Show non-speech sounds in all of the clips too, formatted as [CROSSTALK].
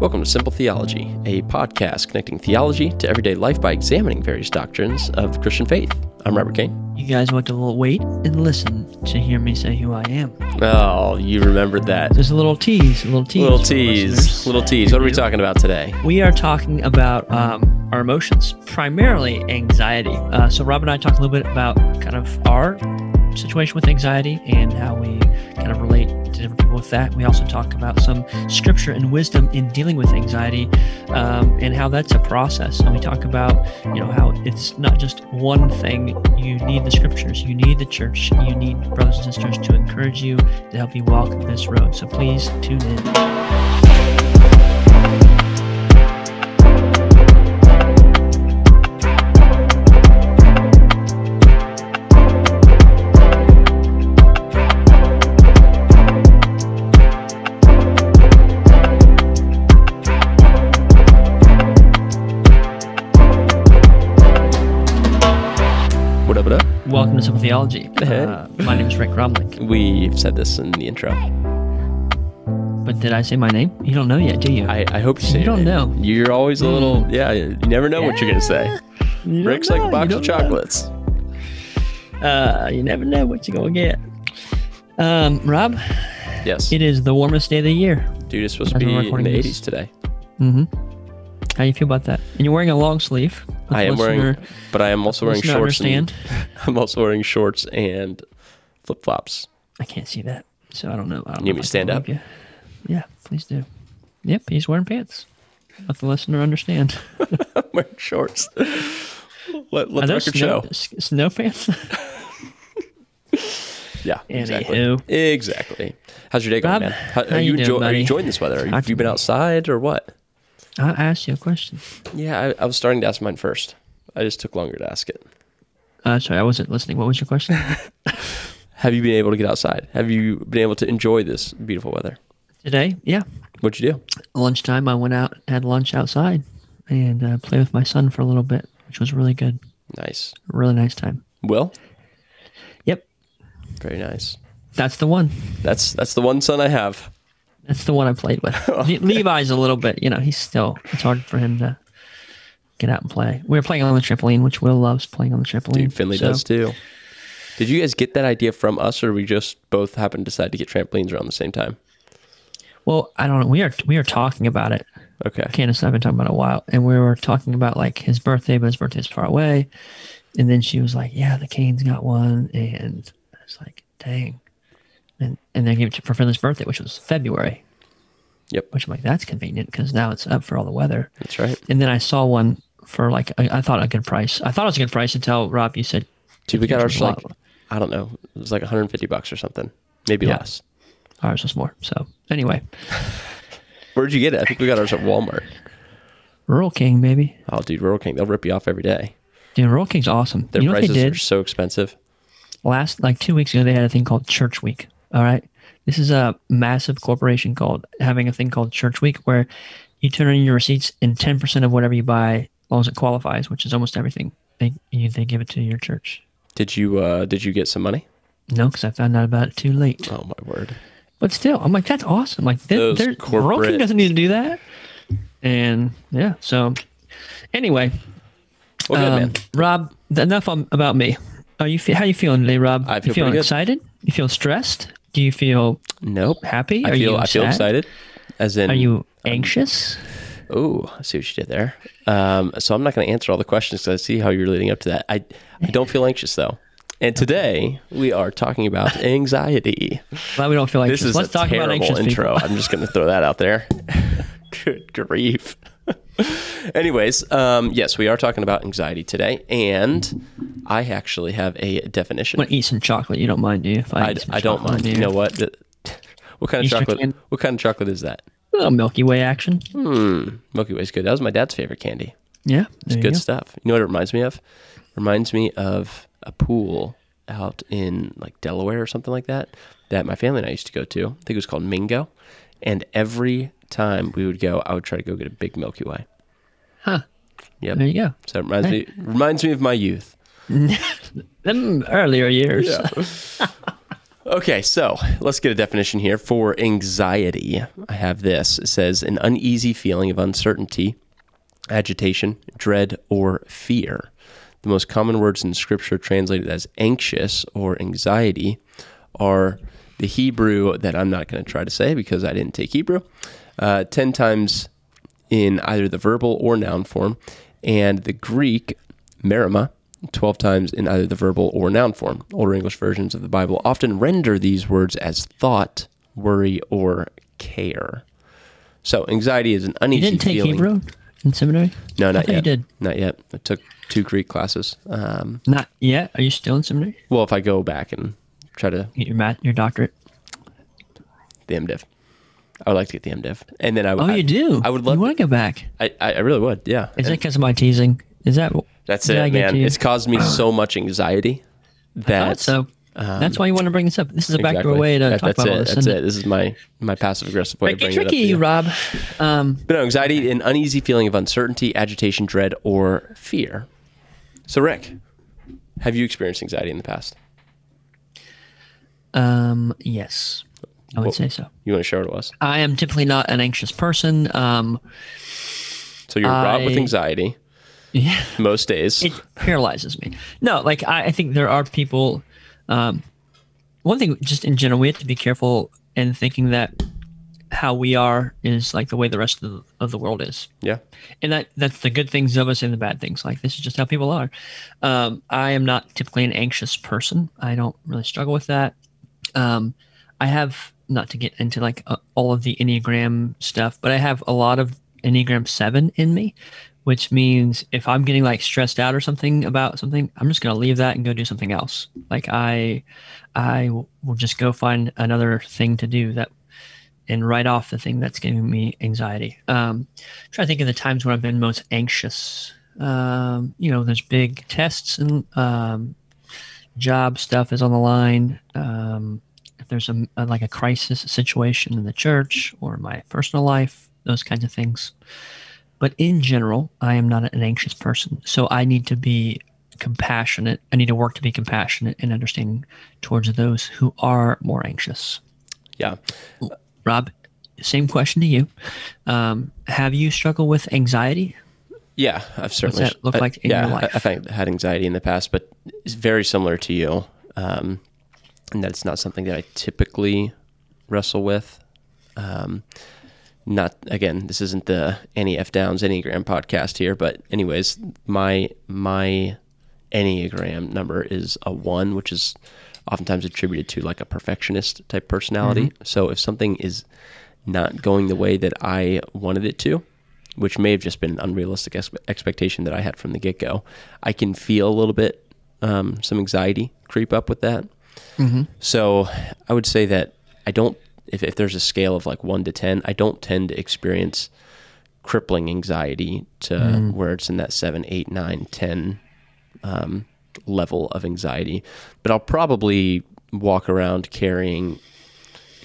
Welcome to Simple Theology, a podcast connecting theology to everyday life by examining various doctrines of the Christian faith. I'm Robert Kane. You guys want to wait and listen to hear me say who I am. Oh, you remembered that. Just a little tease, a little tease. Little tease, little tease. What are we talking about today? We are talking about um, our emotions, primarily anxiety. Uh, so Rob and I talk a little bit about kind of our situation with anxiety and how we kind of relate to different people with that. We also talk about some scripture and wisdom in dealing with anxiety um, and how that's a process. And we talk about, you know, how it's not just one thing. You need the scriptures, you need the church, you need brothers and sisters to encourage you to help you walk this road. So please tune in. Welcome Theology. Hey. Uh, my name is Rick Gromlich. We've said this in the intro. But did I say my name? You don't know yet, do you? I, I hope you say You don't name. know. You're always a little, yeah, you never know what you're going to say. Rick's like a box of know. chocolates. Uh, you never know what you're gonna get. Um, Rob, Yes. it is the warmest day of the year. Dude, it's supposed to be in the this. 80s today. Mm-hmm. How do you feel about that? And you're wearing a long sleeve. I am wearing, but I am also wearing shorts. And. [LAUGHS] I'm also wearing shorts and flip flops. I can't see that, so I don't know. I don't You know want me stand up? you. Yeah, please do. Yep, he's wearing pants. Let the listener understand. [LAUGHS] I'm wearing shorts. Let, let Are record snow, show. snow pants? [LAUGHS] Yeah, exactly. Anywho. Exactly. How's your day going, Rob, man? How, how are you you, doing, enjoy, are you enjoying this weather? Have you been outside or what? I'll ask you a question. Yeah, I, I was starting to ask mine first. I just took longer to ask it. Uh, sorry, I wasn't listening. What was your question? [LAUGHS] Have you been able to get outside? Have you been able to enjoy this beautiful weather? Today, yeah, What'd you do? lunchtime I went out and had lunch outside and uh, played with my son for a little bit, which was really good. Nice. Really nice time. Will? Yep, Very nice. that's the one. That's that's the one son I have. That's the one I played with. [LAUGHS] Oh, Le- Levi's a little bit, you know, he's still it's hard for him to get out and play. We were playing on the trampoline, which Will loves playing on the trampoline. Dude, Finley so- does too. Did you guys get that idea from us, or we just both happened to decide to get trampolines around the same time? Well, I don't know. We are we are talking about it. Okay. Candace and I've been talking about it a while, and we were talking about like his birthday, but his birthday's far away. And then she was like, "Yeah, the Canes got one," and I was like, "Dang!" And and they gave it to for Finley's birthday, which was February. Yep. Which I'm like, that's convenient because now it's up for all the weather. That's right. And then I saw one for like I, I thought a good price. I thought it was a good price until Rob you said, Dude, we got ours was for a like. I don't know. It was like 150 bucks or something, maybe Yeah. less. ours was more. So anyway, [LAUGHS] Where'd you get it? I think we got ours at Walmart. Rural King, maybe. Oh, dude, Rural King, they'll rip you off every day. Dude, Rural King's awesome. Their you know prices are so expensive. last like two weeks ago they had a thing called church week all right. This is a massive corporation called having a thing called church week where you turn in your receipts and 10% of whatever you buy as long as it qualifies which is almost everything they you, they give it to your church. Did you uh did you get some money? no because i found out about it too late. Oh my word. but still i'm like that's awesome. Like they, Those they're corporate- King doesn't need to do that. And yeah so anyway Well, um, rob enough um, about me. Are you fe- how you feeling today rob? I feel you feeling excited? You feel stressed do you feel Nope. happy? I Are feel you I feel sad? excited. As in Are you anxious? Oh, I see what you did there. Um, so I'm not going to answer all the questions because I see how you're leading up to that. I I don't feel anxious though. And today we are talking about [LAUGHS] anxiety. Glad we don't feel This is Let's a talk about terrible anxious intro. I'm just going to throw that out there. [LAUGHS] Good grief. [LAUGHS] Anyways, um, yes, we are talking about anxiety today, and I actually have a definition. I'm gonna eat some chocolate. You don't mind, do you? If I, some I don't mind. You know what? What kind of chocolate? candy? What kind of chocolate is that? A little Milky Way action. Hmm. Milky Way's good. That was my dad's favorite candy. Yeah, it's Good go. stuff. You know what it reminds me of? reminds me of a pool out in like Delaware or something like that that my family and I used to go to. I think it was called Mingo. And every time we would go, I would try to go get a big Milky Way. Huh. Yep. There you go. So it reminds me reminds me of my youth. [LAUGHS] Them earlier years. [LAUGHS] Okay, so let's get a definition here for anxiety. I have this. It says an uneasy feeling of uncertainty, agitation, dread, or fear. The most common words in Scripture translated as anxious or anxiety are the Hebrew that I'm not going to try to say because I didn't take Hebrew, uh, 10 times in either the verbal or noun form, and the Greek merimna, 12 times in either the verbal or noun form. Older English versions of the Bible often render these words as thought, worry, or care. So anxiety is an uneasy feeling. You didn't take feeling. Hebrew in seminary? No, not yet. you did. Not yet. I took two Greek classes. Um, Not yet. Are you still in seminary? well, if I go back and try to Get your mat, your doctorate. the MDiv, I would like to get the MDiv, and then I would. Oh, you do. I would love You want to go back? I, I really would. Yeah. Is that because of my teasing? Is that that's did I it, man. It's caused me so much anxiety that. thought so. That's why you want to bring this up. This is a backdoor way to That- talk about it. all this. That's isn't it. This is my my passive aggressive way Make it bring it up. tricky. Rob. Um, But no, anxiety, an uneasy feeling of uncertainty, agitation, dread, or fear. So, Rick, have you experienced anxiety in the past? um, yes, I would Well- say so. You want to share it with us? I am typically not an anxious person. Um, So you're wrought with anxiety yeah, most days. it paralyzes me. No, like I, I think there are people. Um, one thing, just in general, we have to be careful in thinking that how we are is like the way the rest of the, of the world is. yeah. and that that's the good things of us and the bad things. Like this is just how people are. Um, I am not typically an anxious person. I don't really struggle with that. Um, I have not to get into like uh, all of the Enneagram stuff, but I have a lot of Enneagram seven in me, which means if I'm getting like stressed out or something about something, I'm just gonna leave that and go do something else. Like I, I will just go find another thing to do that and write off the thing that's giving me anxiety. Um, try to think of the times when I've been most anxious. Um, you know, there's big tests and um, job stuff is on the line. Um, there's a, a like a crisis situation in the church or my personal life, those kinds of things. But in general, I am not an anxious person, so I need to be compassionate. I need to work to be compassionate and understanding towards those who are more anxious. Yeah. Rob, same question to you. Um, have you struggled with anxiety? Yeah, I've certainly. What's that look I- like in yeah, your life? I, I've had anxiety in the past, but it's very similar to you. Um, and that's not something that I typically wrestle with. Um, not again, this isn't the Annie F. Downs Enneagram podcast here, but anyways, my my Enneagram number is a one, which is oftentimes attributed to like a perfectionist type personality. So if something is not going the way that I wanted it to, which may have just been an unrealistic ex- expectation that I had from the get go, I can feel a little bit um, some anxiety creep up with that. Mm-hmm. So I would say that I don't, if, if there's a scale of like one to 10, I don't tend to experience crippling anxiety to mm. where it's in that seven, eight, nine, 10 um, level of anxiety. But I'll probably walk around carrying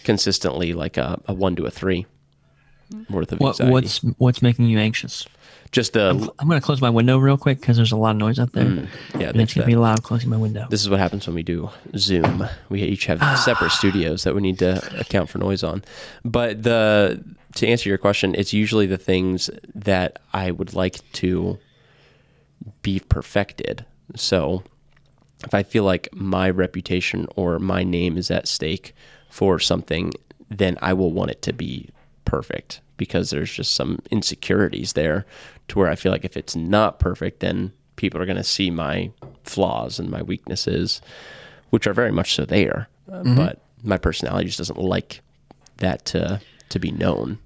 consistently like a, a one to a three mm-hmm. worth of What, anxiety. what's what's making you anxious? Just the I'm going to close my window real quick because there's a lot of noise out there. Mm, yeah, and it's going to be loud closing my window. This is what happens when we do Zoom. We each have [SIGHS] separate studios that we need to account for noise on. But the to answer your question, it's usually the things that I would like to be perfected. So if I feel like my reputation or my name is at stake for something, then I will want it to be perfect because there's just some insecurities there to where I feel like if it's not perfect, then people are going to see my flaws and my weaknesses, which are very much so there. Uh, But my personality just doesn't like that to to be known,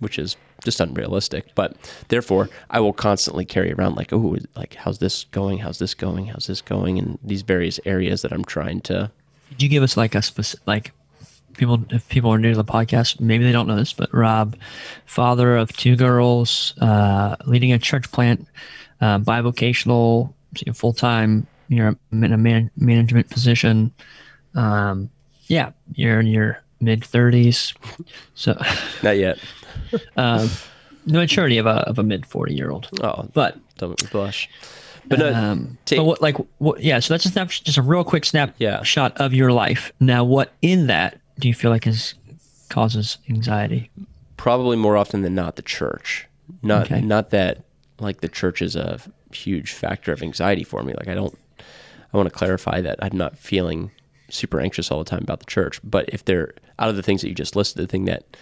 which is just unrealistic. But therefore, I will constantly carry around like, oh, like how's this going? How's this going? How's this going? In these various areas that I'm trying to. Could you give us like a specific, like people, if people are new to the podcast, maybe they don't know this, but Rob, father of two girls, uh, leading a church plant, uh, bivocational, full time, you're in a man, management position. Um, yeah, you're in your mid 30s. So, [LAUGHS] Not yet. um, the maturity of a, of a mid 40 year old. Oh, But don't blush. But no, Um, take- but what, like, what, yeah. So that's a snap, just a real quick Yeah. snapshot of your life. Now, what in that do you feel like is causes anxiety? probably more often than not the church. Not Okay. not that like the church is a huge factor of anxiety for me. Like I don't I want to clarify that I'm not feeling super anxious all the time about the church. But if they're out of the things that you just listed, the thing that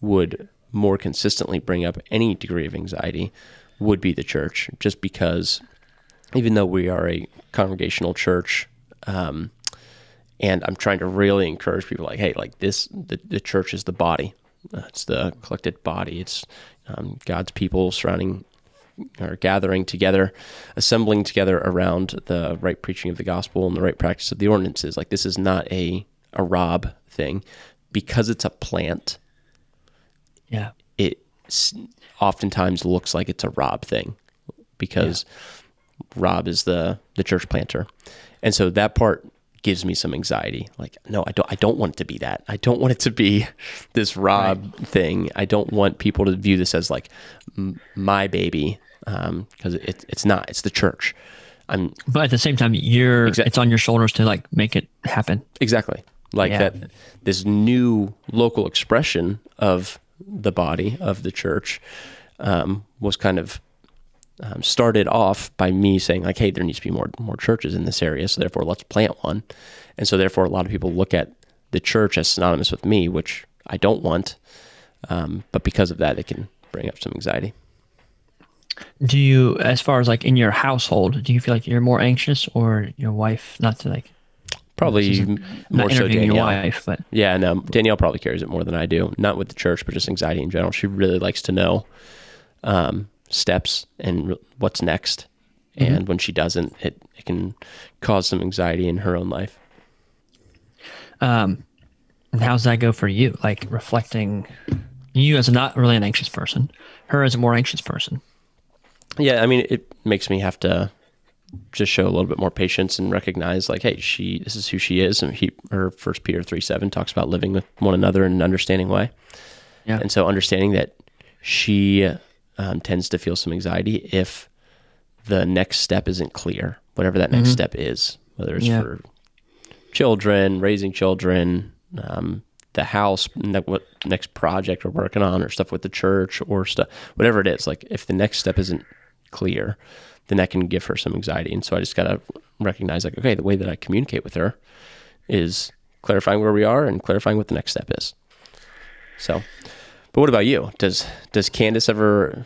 would more consistently bring up any degree of anxiety would be the church, just because even though we are a congregational church, um, and I'm trying to really encourage people like, hey, like this, the, the church is the body. Uh, it's the collected body. It's um, God's people surrounding or gathering together, assembling together around the right preaching of the gospel and the right practice of the ordinances. Like this is not a a Rob thing, because it's a plant. Yeah. It oftentimes looks like it's a Rob thing, because Rob is the the church planter, and so that part gives me some anxiety. Like, no, I don't. I don't want it to be that. I don't want it to be this Rob thing. I don't want people to view this as like m- my baby, because it, it's not. It's the church. I'm But at the same time, you're Exact- it's on your shoulders to like make it happen. exactly like Yeah. that. This new local expression of the body of the church um, was kind of um, started off by me saying like, "Hey, there needs to be more more churches in this area, so therefore let's plant one." And so therefore, a lot of people look at the church as synonymous with me, which I don't want. Um, but because of that, it can bring up some anxiety. Do you, as far as like in your household, do you feel like you're more anxious or your wife? Not to like Probably more so interviewing your Danielle. wife, but Yeah, no, Danielle probably carries it more than I do. Not with the church, but just anxiety in general. She really likes to know um, steps and what's next. And when she doesn't, it, it can cause some anxiety in her own life. um, and how's that go for you? Like reflecting you as not really an anxious person, her as a more anxious person. Yeah, I mean, it makes me have to just show a little bit more patience and recognize, like, hey, she this is who she is, and he her First Peter three seven talks about living with one another in an understanding way. Yeah. And so understanding that she um, tends to feel some anxiety if the next step isn't clear, whatever that next step is, whether it's Yeah. for children, raising children, um, the house, ne- what next project we're working on, or stuff with the church, or stuff, whatever it is. Like if the next step isn't clear, then that can give her some anxiety. And so I just gotta recognize, like, okay, the way that I communicate with her is clarifying where we are and clarifying what the next step is. So, but what about you? Does does Candace ever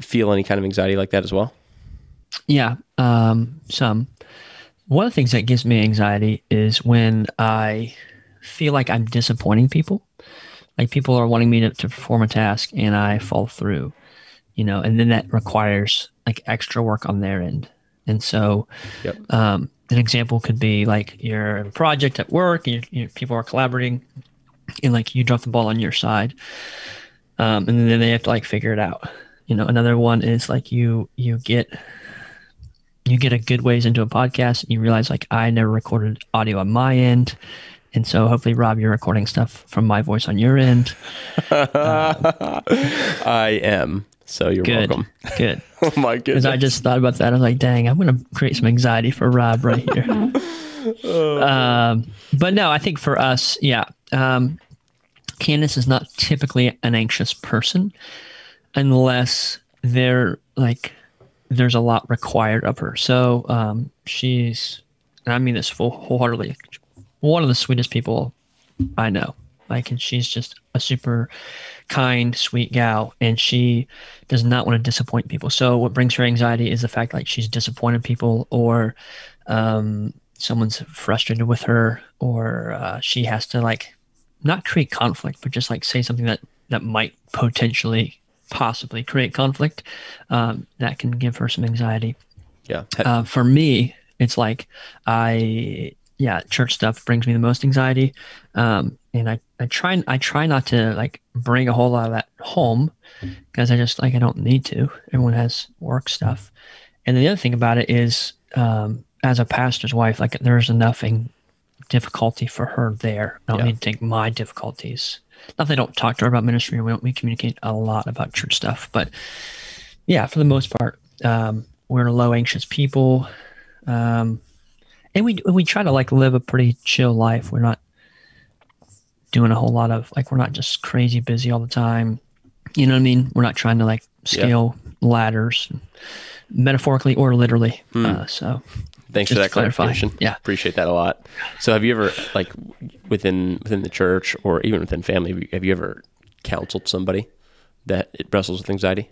feel any kind of anxiety like that as well? Yeah, um, some. One of the things that gives me anxiety is when I feel like I'm disappointing people. Like people are wanting me to, to perform a task and I fall through, you know, and then that requires like extra work on their end. And so, Yep. um, an example could be like you're a project at work and you people are collaborating and like you drop the ball on your side um, and then they have to like figure it out. You know another one is like you you get you get a good ways into a podcast and you realize like i never recorded audio on my end. And so hopefully rob you're recording stuff from my voice on your end. [LAUGHS] I am. So you're good. welcome. good. [LAUGHS] Oh my because goodness. i just thought about that. I was like dang i'm gonna create some anxiety for rob right here. [LAUGHS] Um, but no i think for us yeah. Um, candace is not typically an anxious person unless they're like there's a lot required of her. So um, she's and i mean this full wholeheartedly one of the sweetest people i know. Like and she's just a super kind sweet gal and she does not want to disappoint people. So what brings her anxiety is the fact like she's disappointed people or um, someone's frustrated with her or uh, she has to like not create conflict but just like say something that that might potentially possibly create conflict um, that can give her some anxiety yeah. uh, for me, it's like I yeah, church stuff brings me the most anxiety, um, and I I try I try not to like bring a whole lot of that home because I just like I don't need to. Everyone has work stuff, and then the other thing about it is um, as a pastor's wife, like there's enough difficulty for her there. I don't Yeah. to take my difficulties. Not that I don't talk to her about ministry. We don't we communicate a lot about church stuff, but yeah, for the most part, um, we're low anxious people, um, and we we try to like live a pretty chill life. We're not doing a whole lot of like we're not just crazy busy all the time. You know what I mean? We're not trying to like scale ladders, metaphorically or literally. Uh, so Thanks for that clarification. Yeah. appreciate that a lot. So, have you ever like within within the church or even within family, have you, have you ever counseled somebody that it wrestles with anxiety?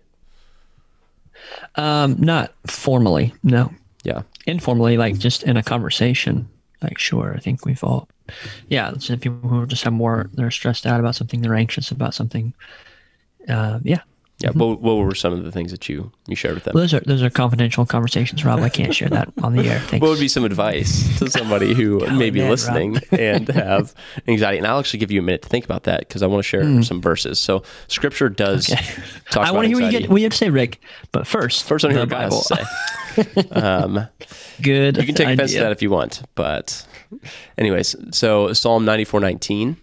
um, not formally, no. Yeah, informally, like just in a conversation, like sure, I think we've all, yeah, just people who just have more, they're stressed out about something, they're anxious about something. Uh, yeah, yeah. What, what were some of the things that you you shared with them? well, those are those are confidential conversations, Rob. I can't share that [LAUGHS] on the air. Thanks. What would be some advice to somebody who [LAUGHS] may be man, listening and [LAUGHS] have anxiety? And I'll actually give you a minute to think about that because I want to share some verses. So, Scripture does. Okay. talk I about want to hear what you, get, what you have to say, Rick. But first, First, I want to the Bible. say. um, Good. you can take offense to that if you want, but anyways. So Psalm ninety four nineteen.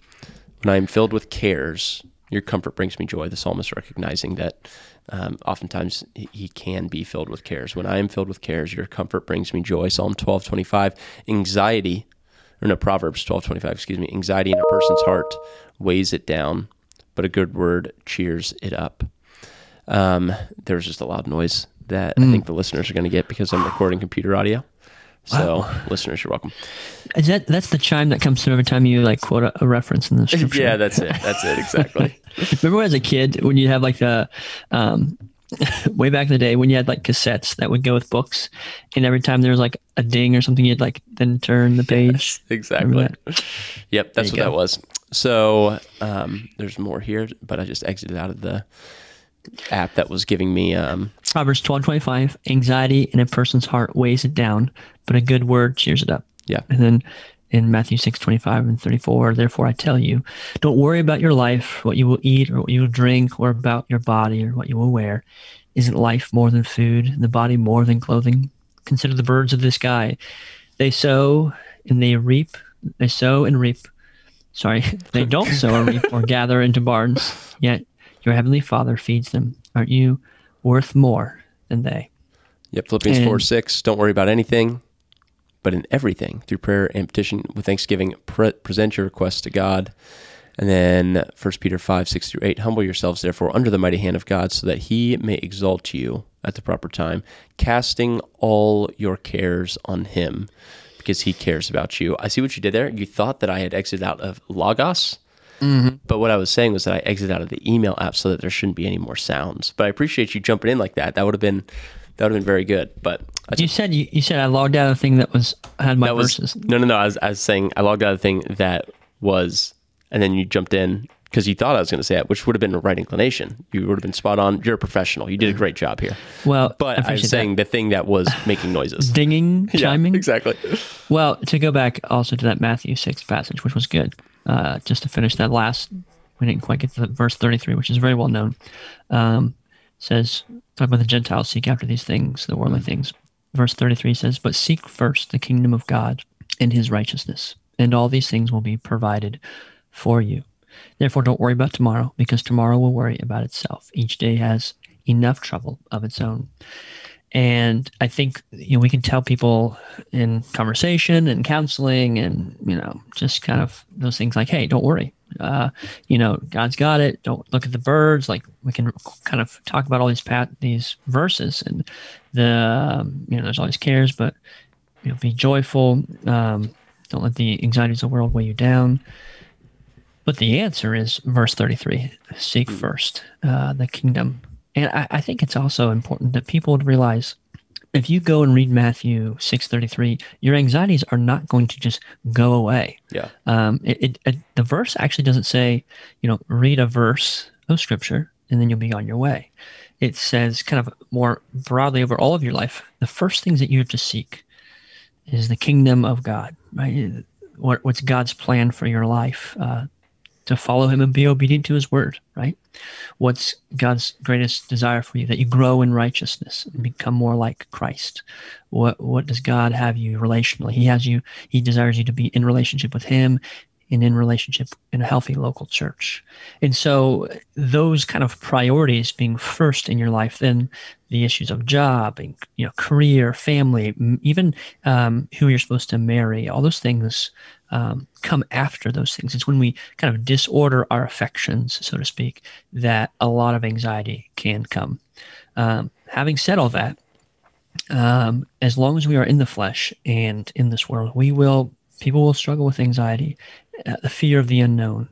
When I am filled with cares, your comfort brings me joy. The psalmist recognizing that um, oftentimes he- can be filled with cares. When I am filled with cares, your comfort brings me joy. Psalm twelve twenty five. Anxiety, or no Proverbs twelve twenty five. Excuse me. Anxiety in a person's heart weighs it down, but a good word cheers it up. Um, there's just a loud noise that I think the listeners are going to get because I'm recording computer audio. So, listeners, you're welcome. Is that that's the chime that comes through every time you like quote a, a reference in the [LAUGHS] scripture? Yeah, that's it. That's it. Exactly. [LAUGHS] Remember when as a kid when you have like the um [LAUGHS] way back in the day when you had like cassettes that would go with books and every time there was like a ding or something you'd like then turn the page. exactly. Remember Yep, that's what that was. So, um, there's more here, but I just exited out of the app that was giving me. Um, Proverbs twelve twenty five, anxiety in a person's heart weighs it down, but a good word cheers it up. yeah, And then in Matthew six twenty five and thirty four, therefore I tell you, don't worry about your life, what you will eat or what you will drink, or about your body or what you will wear. Isn't life more than food, and the body more than clothing? Consider the birds of the sky. They sow and they reap. They sow and reap. Sorry, [LAUGHS] they don't sow or reap or gather into barns, yet your heavenly Father feeds them. Aren't you worth more than they? yep. Philippians four six. Don't worry about anything, but in everything through prayer and petition with thanksgiving, pre- present your requests to God. And then 1 Peter 5, 6 through 8, humble yourselves therefore under the mighty hand of God so that he may exalt you at the proper time, casting all your cares on him because he cares about you. I see what you did there. You thought that I had exited out of Logos, but what I was saying was that I exited out of the email app so that there shouldn't be any more sounds. But I appreciate you jumping in like that. That would have been that would have been very good. But I You said you, you said I logged out of a thing that was had my that was verses. no, no, no. I was, I was saying I logged out of the thing that was, and then you jumped in because you thought I was going to say it, which would have been the right inclination. You would have been spot on. You're a professional. You did a great job here. Well, But I, was saying the thing that was making noises. that. dinging, [LAUGHS] Yeah, chiming. exactly. Well, to go back also to that Matthew six passage, which was good. Uh, just to finish that last, we didn't quite get to verse thirty three, which is very well known. Um, says talk about the Gentiles seek after these things, the worldly things. Verse thirty three says, "But seek first the kingdom of God and His righteousness, and all these things will be provided for you." Therefore, don't worry about tomorrow, because tomorrow will worry about itself. Each day has enough trouble of its own. And I think you know we can tell people in conversation and counseling and you know just kind of those things like, hey, don't worry, uh, you know God's got it. Don't look at the birds. Like we can kind of talk about all these pat these verses and the um, you know there's all these cares, but you know be joyful. Um, don't let the anxieties of the world weigh you down. But the answer is verse 33 seek first uh, the kingdom. And I, I think it's also important that people would realize if you go and read Matthew 6:33, your anxieties are not going to just go away. Yeah. Um, it, it, it, the verse actually doesn't say, you know, read a verse of scripture and then you'll be on your way. It says, kind of more broadly over all of your life, the first things that you have to seek is the kingdom of God, right? What, what's God's plan for your life? Uh, to follow Him and be obedient to His word, right? What's God's greatest desire for you? That you grow in righteousness and become more like Christ. What What does God have you relationally? He has you. He desires you to be in relationship with Him. And in relationship in a healthy local church. And so those kind of priorities being first in your life, then the issues of job and you know career, family, even um, who you're supposed to marry, all those things um, come after those things. It's when we kind of disorder our affections, so to speak, that a lot of anxiety can come. Um, having said all that, um, as long as we are in the flesh and in this world, we will people will struggle with anxiety, uh, the fear of the unknown,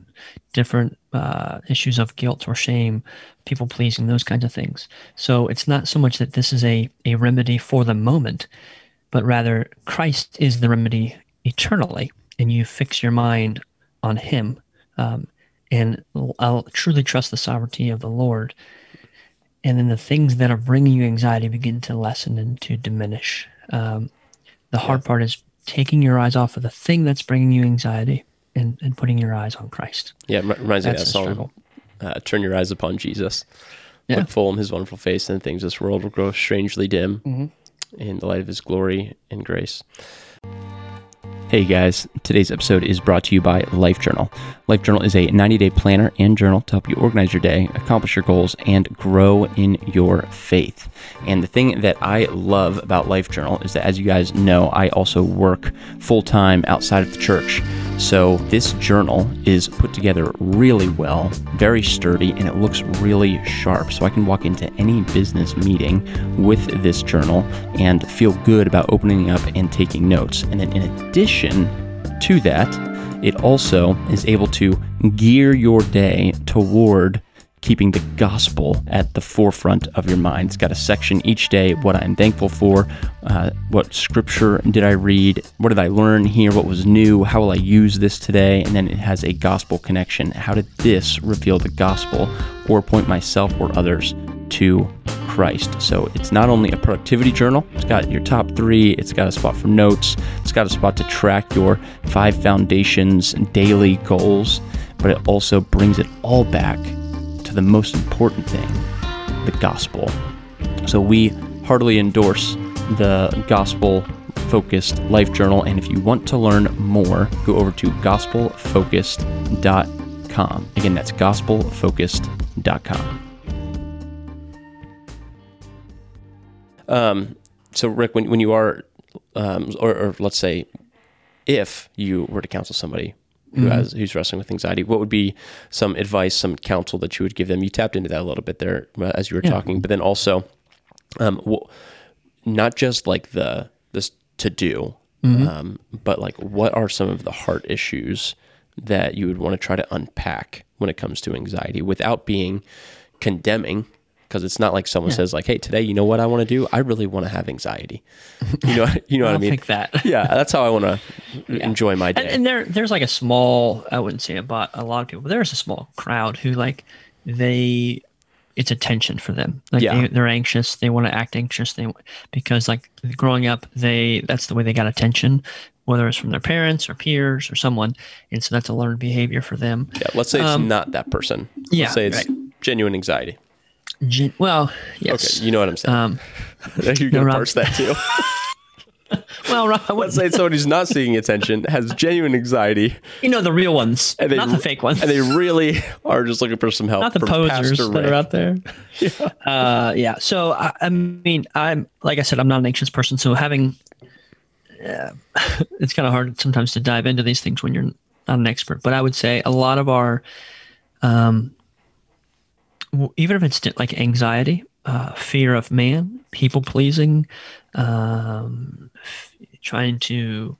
different uh, issues of guilt or shame, people pleasing, those kinds of things. So it's not so much that this is a, a remedy for the moment, but rather Christ is the remedy eternally, and you fix your mind on Him. Um, and I'll truly trust the sovereignty of the Lord. And then the things that are bringing you anxiety begin to lessen and to diminish. Um, the hard part is taking your eyes off of the thing that's bringing you anxiety and, and putting your eyes on Christ. Yeah, it reminds me of that song. Uh, Turn your eyes upon Jesus. Yeah. Look full in his wonderful face, and things this world will grow strangely dim mm-hmm. in the light of his glory and grace. Hey guys, today's episode is brought to you by Life Journal. Life Journal is a 90 day planner and journal to help you organize your day, accomplish your goals, and grow in your faith. And the thing that I love about Life Journal is that, as you guys know, I also work full time outside of the church. So this journal is put together really well, very sturdy, and it looks really sharp. So I can walk into any business meeting with this journal and feel good about opening up and taking notes. And then in addition to that, it also is able to gear your day toward keeping the gospel at the forefront of your mind. It's got a section each day what I'm thankful for, uh, what scripture did I read, what did I learn here, what was new, how will I use this today, and then it has a gospel connection. How did this reveal the gospel or point myself or others to Christ? So it's not only a productivity journal, it's got your top three, it's got a spot for notes, it's got a spot to track your five foundations daily goals, but it also brings it all back to the most important thing the gospel. So we heartily endorse the gospel focused life journal. And if you want to learn more, go over to gospelfocused.com. Again, that's gospelfocused.com. Um, so, Rick, when, when you are, um, or, or let's say, if you were to counsel somebody who mm-hmm. has who's wrestling with anxiety, what would be some advice, some counsel that you would give them? You tapped into that a little bit there uh, as you were yeah. talking, but then also, um, well, not just like the this to do, mm-hmm. um, but like what are some of the heart issues that you would want to try to unpack when it comes to anxiety without being condemning because it's not like someone yeah. says like, "Hey, today, you know what I want to do? I really want to have anxiety." You know, [LAUGHS] you know what I mean? Think that. [LAUGHS] yeah, that's how I want to yeah. enjoy my day. And, and, there, there's like a small, I wouldn't say about a lot of people, but there's a small crowd who like they, it's attention for them. Like yeah. they, are anxious, they want to act anxious, they because like growing up, they that's the way they got attention whether it's from their parents or peers or someone. And so that's a learned behavior for them. Yeah, let's say it's um, not that person. Let's yeah, say it's right. genuine anxiety. Gen- well, yes. Okay, you know what I'm saying. Um, [LAUGHS] You're going to parse that too. [LAUGHS] well, Rob, let's say someone who's not seeking attention has genuine anxiety. You know the real ones, they, not the fake ones, and they really are just looking for some help. Not the posers that are out there. [LAUGHS] yeah. Uh, yeah. So I, I, mean, I'm like I said, I'm not an anxious person, so having uh, it's kind of hard sometimes to dive into these things when you're not an expert. But I would say a lot of our um, even if it's like anxiety, uh, fear of man, people pleasing, um, trying to,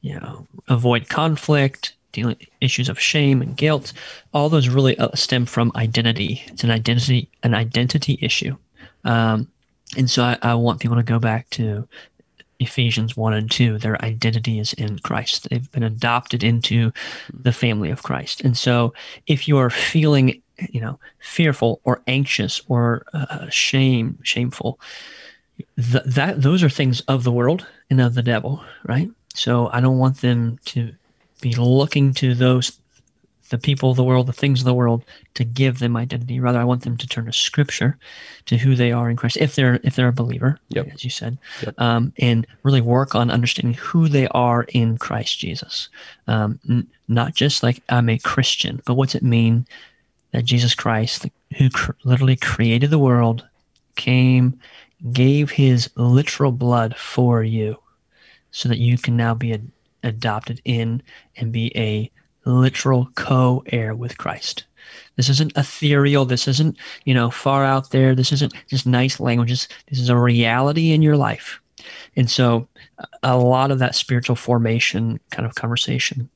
you know, avoid conflict, dealing issues of shame and guilt, all those really uh, stem from identity. It's an identity, an identity issue. Um, and so I, I want people to go back to Ephesians 1 and 2. Their identity is in Christ. They've been adopted into the family of Christ. And so if you are feeling you know fearful or anxious or uh, shame shameful th- that those are things of the world and of the devil right so i don't want them to be looking to those the people of the world, the things of the world, to give them identity. Rather, I want them to turn to Scripture, to who they are in Christ, if they're if they're a believer, Yep. as you said, Yep. um, and really work on understanding who they are in Christ Jesus. Um, n- not just like I'm a Christian, but what's it mean that Jesus Christ, who cr- literally created the world, came, gave His literal blood for you, so that you can now be ad- adopted in and be a literal co-heir with Christ. This isn't ethereal. This isn't, you know, far out there. This isn't just nice languages. This is a reality in your life. And so a lot of that spiritual formation kind of conversation,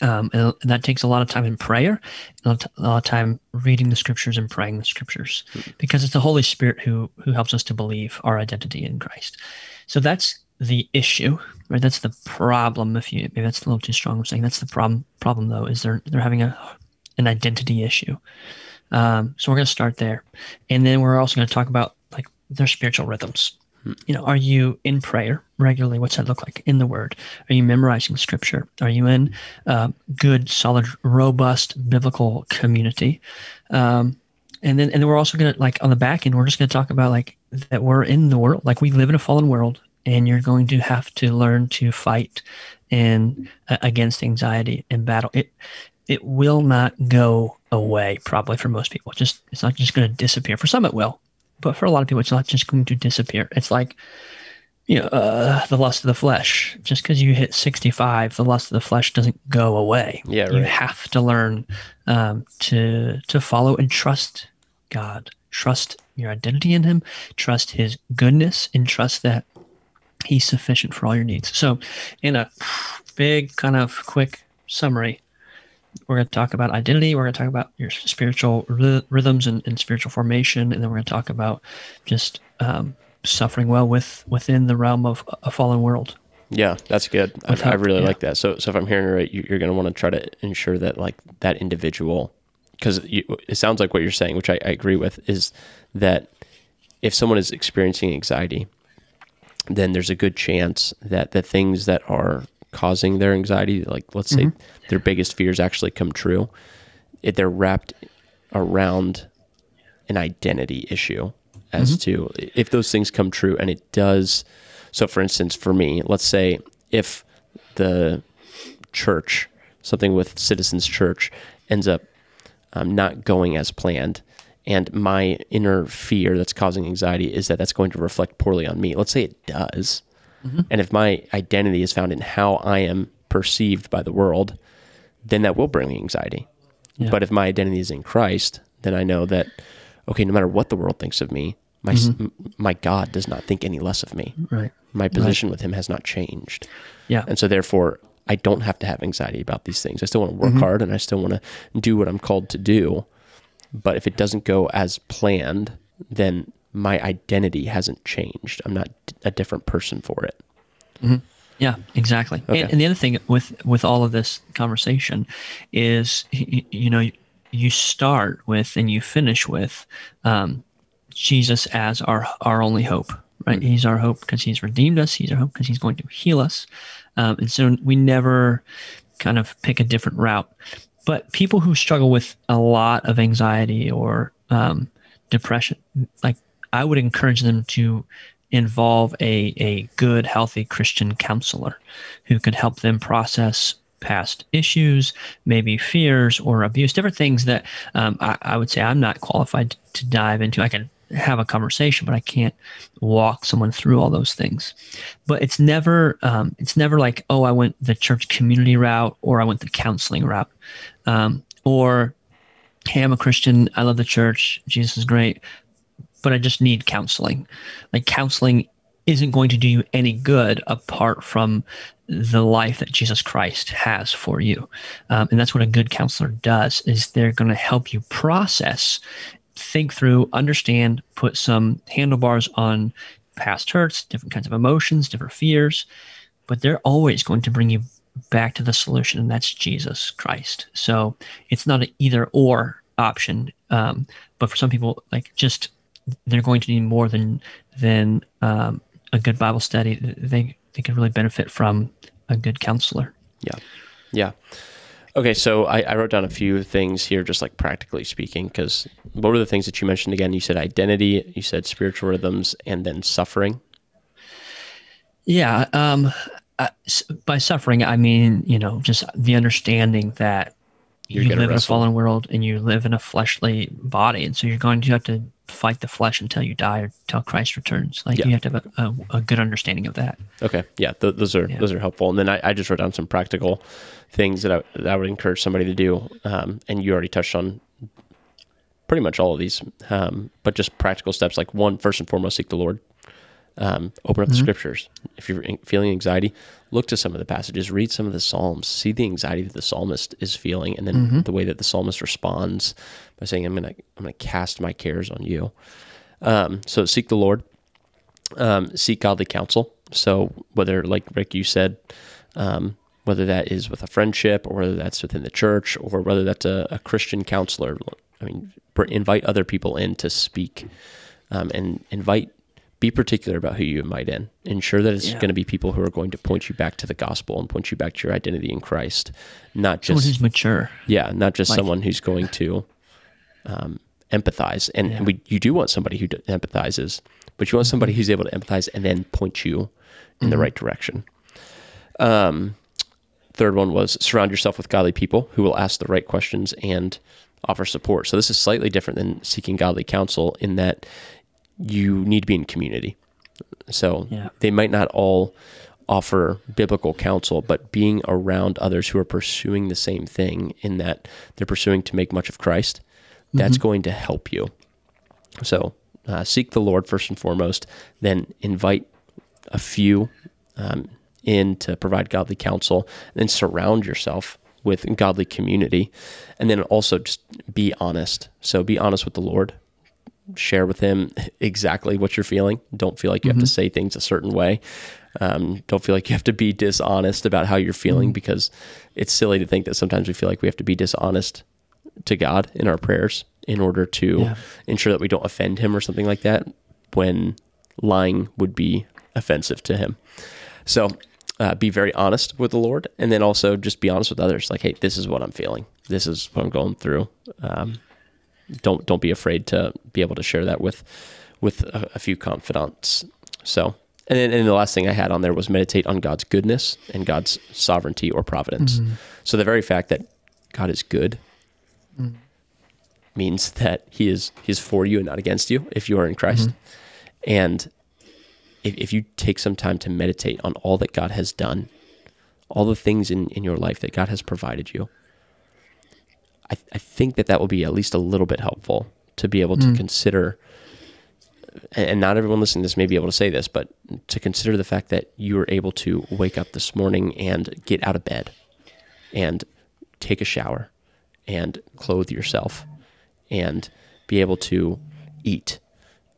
um, and that takes a lot of time in prayer, a lot a lot of time reading the scriptures and praying the scriptures, because it's the Holy Spirit who who helps us to believe our identity in Christ. So that's the issue, right? That's the problem. If you maybe that's a little too strong. I'm saying that's the problem. Problem though is they're they're having a an identity issue. Um, so we're going to start there, and then we're also going to talk about like their spiritual rhythms. You know, are you in prayer regularly? What's that look like in the Word? Are you memorizing Scripture? Are you in uh, good, solid, robust biblical community? Um, and then, and then we're also to like on the back end, we're just to talk about like that we're in the world, like we live in a fallen world, and you're going to have to learn to fight and uh, against anxiety and battle. It it will not go away probably for most people. Just it's not just going to disappear. For some it will, but for a lot of people it's not just going to disappear. It's like you know uh, the lust of the flesh. Just because you hit 65, the lust of the flesh doesn't go away. Yeah, right. You have to learn um, to to follow and trust God. Trust your identity in Him. Trust His goodness, and trust that He's sufficient for all your needs. So, in a big kind of quick summary, we're going to talk about identity. We're going to talk about your spiritual rhythms and, and spiritual formation, and then we're going to talk about just um, suffering well with within the realm of a fallen world. Yeah, that's good. I, I really yeah. like that. So, so if I'm hearing it right, you- you're going to want to try to ensure that like that individual, because it sounds like what you're saying, which I, I agree with, is that if someone is experiencing anxiety, then there's a good chance that the things that are causing their anxiety, like let's say their biggest fears actually come true, if they're wrapped around an identity issue as to if those things come true and it does so for instance for me let's say if the church something with citizens church ends up um, not going as planned and my inner fear that's causing anxiety is that that's going to reflect poorly on me. Let's say it does and if my identity is found in how i am perceived by the world then that will bring me anxiety Yeah. but if my identity is in Christ, then I know that okay, no matter what the world thinks of me, my Mm-hmm. m my God does not think any less of me. Right. My position with Him has not changed, Yeah. and so therefore I don't have to have anxiety about these things. I still want to Mm-hmm. work hard and I still want to do what I'm called to do. But if it doesn't go as planned, then my identity hasn't changed. I'm not a different person for it. Yeah, exactly. Okay. And, and the other thing with with all of this conversation is, y- you know, you start with and you finish with um, Jesus as our our only hope. Right? He's our hope because He's redeemed us. He's our hope because He's going to heal us. Um, and so we never kind of pick a different route. But people who struggle with a lot of anxiety or um, depression, like I would encourage them to involve a, a good, healthy Christian counselor who could help them process past issues, maybe fears or abuse, different things that um, I, I would say I'm not qualified to dive into. I can have a conversation, but I can't walk someone through all those things. But it's never um, it's never like oh I went the church community route or I went the counseling route um, or hey I'm a Christian I love the church Jesus is great but I just need counseling. Like counseling isn't going to do you any good apart from the life that Jesus Christ has for you. Um, and that's what a good counselor does is they're going to help you process, think through, understand, put some handlebars on past hurts, different kinds of emotions, different fears, but they're always going to bring you back to the solution, and that's Jesus Christ. So it's not an either or option. Um, but for some people, like just they're going to need more than than um, a good Bible study. They they can really benefit from a good counselor. Yeah. Yeah. Okay, so I, I wrote down a few things here, just like practically speaking, because what were the things that you mentioned again? You said identity, you said spiritual rhythms, and then suffering. Yeah. Um, uh, by suffering, I mean, you know, just the understanding that you live in a fallen world and you live in a fleshly body. And so you're going to have to fight the flesh until you die or till Christ returns. Like Yeah. you have to have a, a, a good understanding of that. Okay, yeah, th- those are Yeah. those are helpful. And then I, I just wrote down some practical things that I, that I would encourage somebody to do. Um, and you already touched on pretty much all of these, um, but just practical steps like one, first and foremost, seek the Lord. Um, open up the scriptures. If you're feeling anxiety, look to some of the passages, read some of the Psalms, see the anxiety that the psalmist is feeling, and then the way that the psalmist responds by saying, "I'm gonna, I'm gonna cast my cares on you." Um, so seek the Lord um, seek godly counsel. So whether, like Rick, you said, um, whether that is with a friendship or whether that's within the church or whether that's a, a Christian counselor, I mean, invite other people in to speak um, and invite. Be particular about who you invite in. Ensure that it's Yeah. going to be people who are going to point you back to the gospel and point you back to your identity in Christ, not just Someone who's mature. yeah, not just Like- someone who's going to um, empathize. And, and we, you do want somebody who d- empathizes, but you want somebody who's able to empathize and then point you in the right direction. Um, third one was surround yourself with godly people who will ask the right questions and offer support. So this is slightly different than seeking godly counsel in that you need to be in community. So Yeah. they might not all offer biblical counsel, but being around others who are pursuing the same thing in that they're pursuing to make much of Christ, that's going to help you. So uh, seek the Lord first and foremost, then invite a few um, in to provide godly counsel, and then surround yourself with godly community, and then also just be honest. So be honest with the Lord. Share with Him exactly what you're feeling. Don't feel like you have to say things a certain way. Um, don't feel like you have to be dishonest about how you're feeling because it's silly to think that sometimes we feel like we have to be dishonest to God in our prayers in order to Yeah. ensure that we don't offend Him or something like that when lying would be offensive to Him. So uh, be very honest with the Lord and then also just be honest with others. Like, hey, this is what I'm feeling. This is what I'm going through. Um, don't don't be afraid to be able to share that with with a, a few confidants. So, and then and the last thing I had on there was meditate on God's goodness and God's sovereignty or providence. Mm-hmm. So the very fact that God is good mm-hmm. means that He is He is for you and not against you if you are in Christ. Mm-hmm. And if, if you take some time to meditate on all that God has done, all the things in, in your life that God has provided you, I, I think that that will be at least a little bit helpful to be able to mm. consider. And and not everyone listening to this may be able to say this, but to consider the fact that you were able to wake up this morning and get out of bed and take a shower and clothe yourself and be able to eat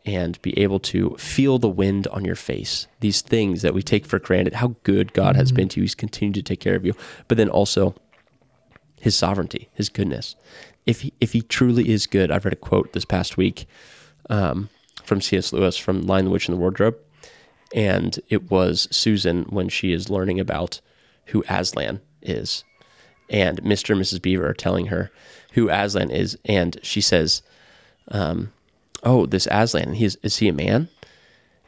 and be able to feel the wind on your face. These things that we take for granted, how good God has mm. been to you. He's continued to take care of you. But then also his sovereignty, his goodness. If he, if he truly is good, I've read a quote this past week um, from C.S. Lewis from Lion, the Witch, and the Wardrobe. And it was Susan when she is learning about who Aslan is. And Mr. and Mrs. Beaver are telling her who Aslan is. And she says, um, Oh, this Aslan, he's, is he a man?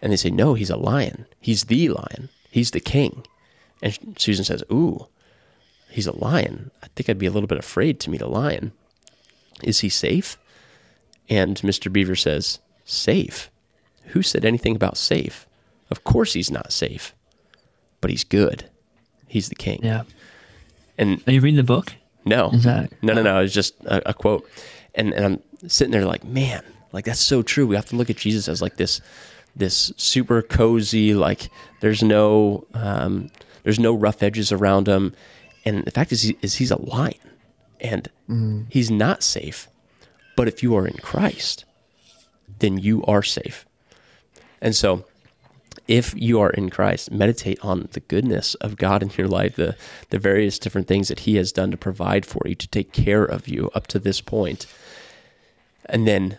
And they say, No, he's a lion. He's the lion. He's the king. And Susan says, Ooh, he's a lion. I think I'd be a little bit afraid to meet a lion. Is he safe? And Mr. Beaver says, Safe? Who said anything about safe? Of course he's not safe, but he's good. He's the king. Yeah. And Are you reading the book? no, that- no, no, no. It's just a, a quote, and and I'm sitting there like, man, like that's so true. We have to look at Jesus as like this, this super cozy. Like there's no, um, there's no rough edges around him, and the fact is, he, is he's a lion, and he's not safe. But if you are in Christ, then you are safe. And so if you are in Christ, meditate on the goodness of God in your life, the the various different things that He has done to provide for you, to take care of you up to this point, and then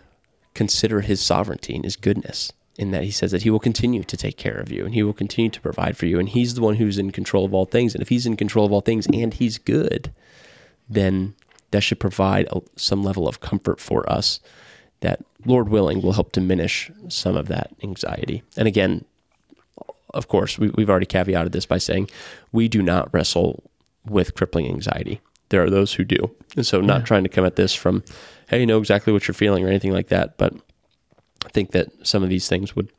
consider His sovereignty and His goodness. In that He says that He will continue to take care of you and He will continue to provide for you, and He's the one who's in control of all things. And if He's in control of all things and He's good, then that should provide a, some level of comfort for us that, Lord willing, will help diminish some of that anxiety. And again, of course, we, we've already caveated this by saying we do not wrestle with crippling anxiety. There are those who do. And so, not Yeah. trying to come at this from, hey, you know exactly what you're feeling or anything like that. But I think that some of these things would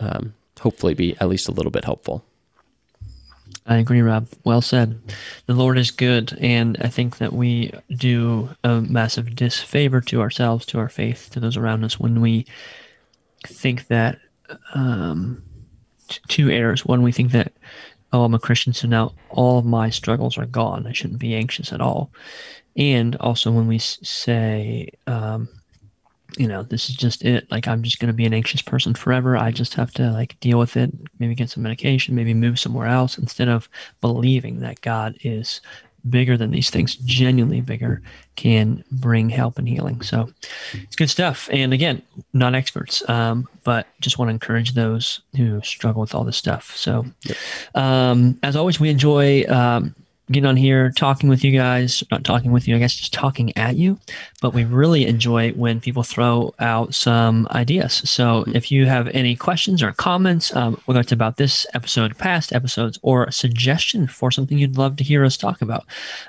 um, hopefully be at least a little bit helpful. I agree, Rob. Well said. The Lord is good, and I think that we do a massive disfavor to ourselves, to our faith, to those around us when we think that um, t- two errors. One, we think that, oh, I'm a Christian, so now all of my struggles are gone. I shouldn't be anxious at all. And also when we say, um, you know, this is just it. Like, I'm just going to be an anxious person forever. I just have to like deal with it, maybe get some medication, maybe move somewhere else instead of believing that God is bigger than these things, genuinely bigger, can bring help and healing. So it's good stuff. And again, not experts, um, but just want to encourage those who struggle with all this stuff. So, um, as always, we enjoy um, getting on here, talking with you guys, not talking with you, I guess just talking at you. But we really enjoy when people throw out some ideas. So if you have any questions or comments, um, whether it's about this episode, past episodes, or a suggestion for something you'd love to hear us talk about,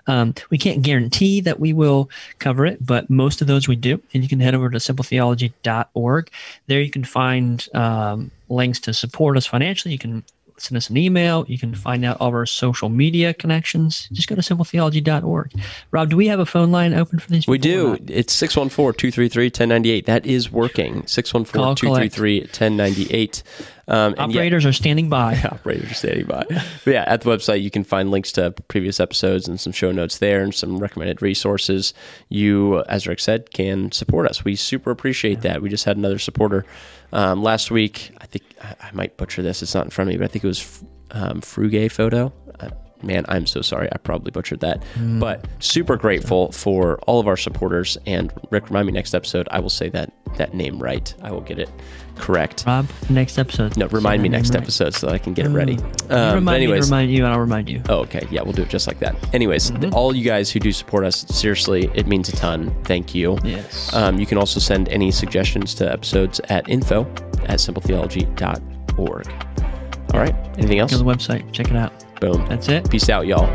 um, we can't guarantee that we will cover it, but most of those we do. And you can head over to simpletheology.org. There you can find um, links to support us financially. You can send us an email. You can find out all of our social media connections. Just go to simpletheology.org. Rob, do we have a phone line open for these We do. It's 614 233 1098. That is working. 614 233 1098. Um, Operators are standing by. [LAUGHS] operators are standing by. But yeah, at the website, you can find links to previous episodes and some show notes there and some recommended resources. You, as Rick said, can support us. We super appreciate that. We just had another supporter um, last week. I think I, I might butcher this. It's not in front of me, but I think it was um, Fruge Photo. Uh, man, I'm so sorry. I probably butchered that. But super grateful for all of our supporters. And Rick, remind me next episode, I will say that that name right. I will get it correct. Rob, next episode. No, remind me next right. episode so that I can get it ready. Um, remind me remind you, and I'll remind you. oh, okay, yeah, we'll do it just like that. Anyways, th- all you guys who do support us, seriously, it means a ton. Thank you. Yes. Um, you can also send any suggestions to episodes at info at simpletheology.org. All right, anything else? Go to the website. Check it out. Boom. That's it. Peace out, y'all.